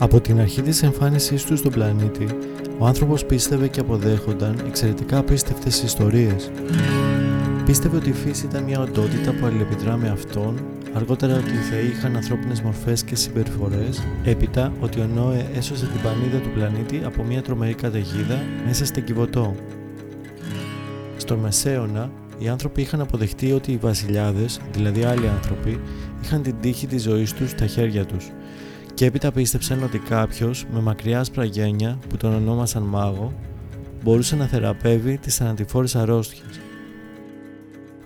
Από την αρχή της εμφάνισής του στον πλανήτη, ο άνθρωπος πίστευε και αποδέχονταν εξαιρετικά απίστευτες ιστορίες. Πίστευε ότι η φύση ήταν μια οντότητα που αλληλεπιδρά με αυτόν, αργότερα ότι οι θεοί είχαν ανθρώπινες μορφές και συμπεριφορές, έπειτα ότι ο Νόε έσωσε την πανίδα του πλανήτη από μια τρομερή καταιγίδα μέσα στην Κιβωτό. Στον Μεσαίωνα, οι άνθρωποι είχαν αποδεχτεί ότι οι βασιλιάδες, δηλαδή άλλοι άνθρωποι, είχαν την τύχη της ζωής τους στα χέρια τους και έπειτα πίστεψαν ότι κάποιος με μακριά άσπρα γένια που τον ονόμασαν μάγο μπορούσε να θεραπεύει τις θανατηφόρες αρρώστιες.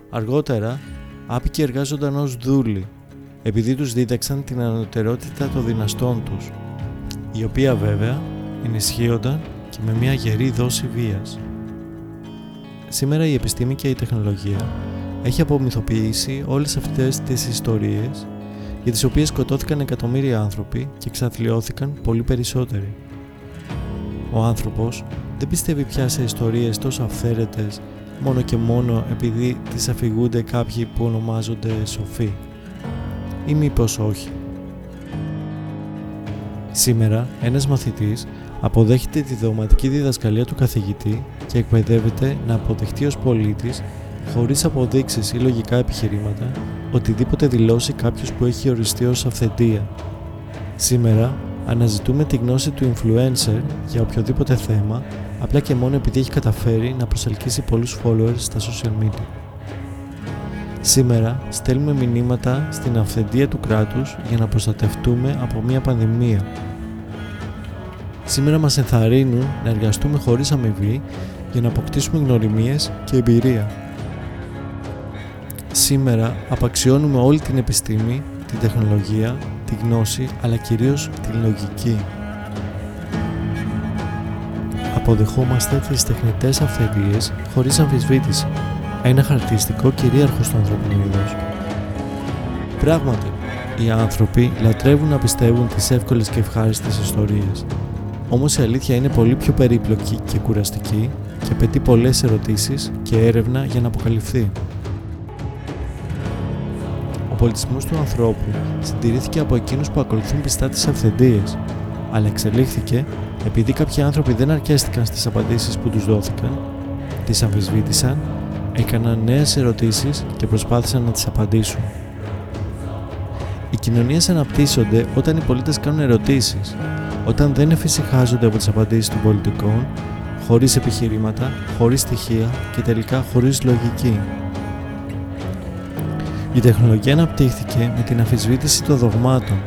Αργότερα, άπικοι εργάζονταν ως δούλοι επειδή τους δίδαξαν την ανωτερότητα των δυναστών τους η οποία βέβαια ενισχύονταν και με μια γερή δόση βίας. Σήμερα η επιστήμη και η τεχνολογία έχει απομυθοποιήσει όλες αυτές τις ιστορίες για τις οποίες σκοτώθηκαν εκατομμύρια άνθρωποι και εξαθλιώθηκαν πολύ περισσότεροι. Ο άνθρωπος δεν πιστεύει πια σε ιστορίες τόσο αυθαίρετες μόνο και μόνο επειδή τις αφηγούνται κάποιοι που ονομάζονται σοφοί. Ή μήπως όχι. Σήμερα, ένας μαθητής αποδέχεται τη δογματική διδασκαλία του καθηγητή και εκπαιδεύεται να αποδεχτεί ως πολίτης χωρίς αποδείξεις ή λογικά επιχειρήματα οτιδήποτε δηλώσει κάποιος που έχει οριστεί ως αυθεντία. Σήμερα αναζητούμε τη γνώση του influencer για οποιοδήποτε θέμα απλά και μόνο επειδή έχει καταφέρει να προσελκύσει πολλούς followers στα social media. Σήμερα στέλνουμε μηνύματα στην αυθεντία του κράτους για να προστατευτούμε από μια πανδημία. Σήμερα μας ενθαρρύνουν να εργαστούμε χωρίς αμοιβή για να αποκτήσουμε γνωριμίες και εμπειρία. Σήμερα απαξιώνουμε όλη την επιστήμη, την τεχνολογία, τη γνώση, αλλά κυρίως τη λογική. Αποδεχόμαστε τις τεχνητές αυθαιρίες χωρίς αμφισβήτηση. Ένα χαρακτηριστικό κυρίαρχο στο ανθρώπινο είδος. Πράγματι, οι άνθρωποι λατρεύουν να πιστεύουν τις εύκολες και ευχάριστες ιστορίες. Όμως η αλήθεια είναι πολύ πιο περίπλοκη και κουραστική και απαιτεί πολλές ερωτήσεις και έρευνα για να αποκαλυφθεί πολιτισμό του ανθρώπου συντηρήθηκε από εκείνους που ακολουθούν πιστά τις αυθεντίε, αλλά εξελίχθηκε επειδή κάποιοι άνθρωποι δεν αρκέστηκαν στις απαντήσεις που τους δόθηκαν, τις αμφισβήτησαν, έκαναν νέες ερωτήσεις και προσπάθησαν να τις απαντήσουν. Οι κοινωνίες αναπτύσσονται όταν οι πολίτες κάνουν ερωτήσεις, όταν δεν εφησυχάζονται από τις απαντήσεις των πολιτικών, χωρίς επιχειρήματα, χωρίς στοιχεία και τελικά χωρίς λογική. Η τεχνολογία αναπτύχθηκε με την αφισβήτηση των δογμάτων,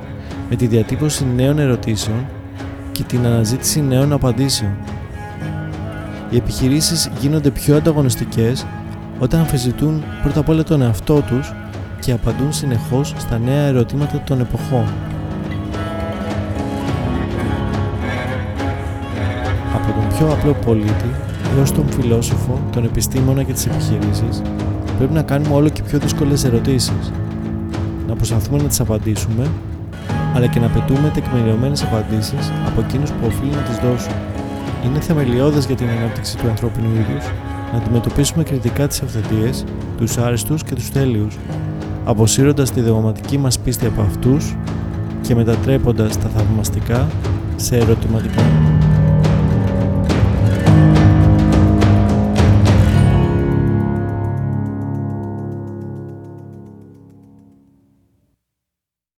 με τη διατύπωση νέων ερωτήσεων και την αναζήτηση νέων απαντήσεων. Οι επιχειρήσεις γίνονται πιο ανταγωνιστικές όταν αμφισβητούν πρώτα απ' όλα τον εαυτό τους και απαντούν συνεχώς στα νέα ερωτήματα των εποχών. Από τον πιο απλό πολίτη έως τον φιλόσοφο, τον επιστήμονα και τις επιχειρήσεις, πρέπει να κάνουμε όλο και πιο δύσκολες ερωτήσεις. Να προσπαθούμε να τις απαντήσουμε, αλλά και να πετούμε τεκμηριωμένες απαντήσεις από εκείνους που οφείλουν να τις δώσουν. Είναι θεμελιώδες για την ανάπτυξη του ανθρώπινου είδους να αντιμετωπίσουμε κριτικά τις αυθεντίες, τους άριστους και τους τέλειους, αποσύροντας τη δεωματική μας πίστη από αυτούς και μετατρέποντας τα θαυμαστικά σε ερωτηματικά.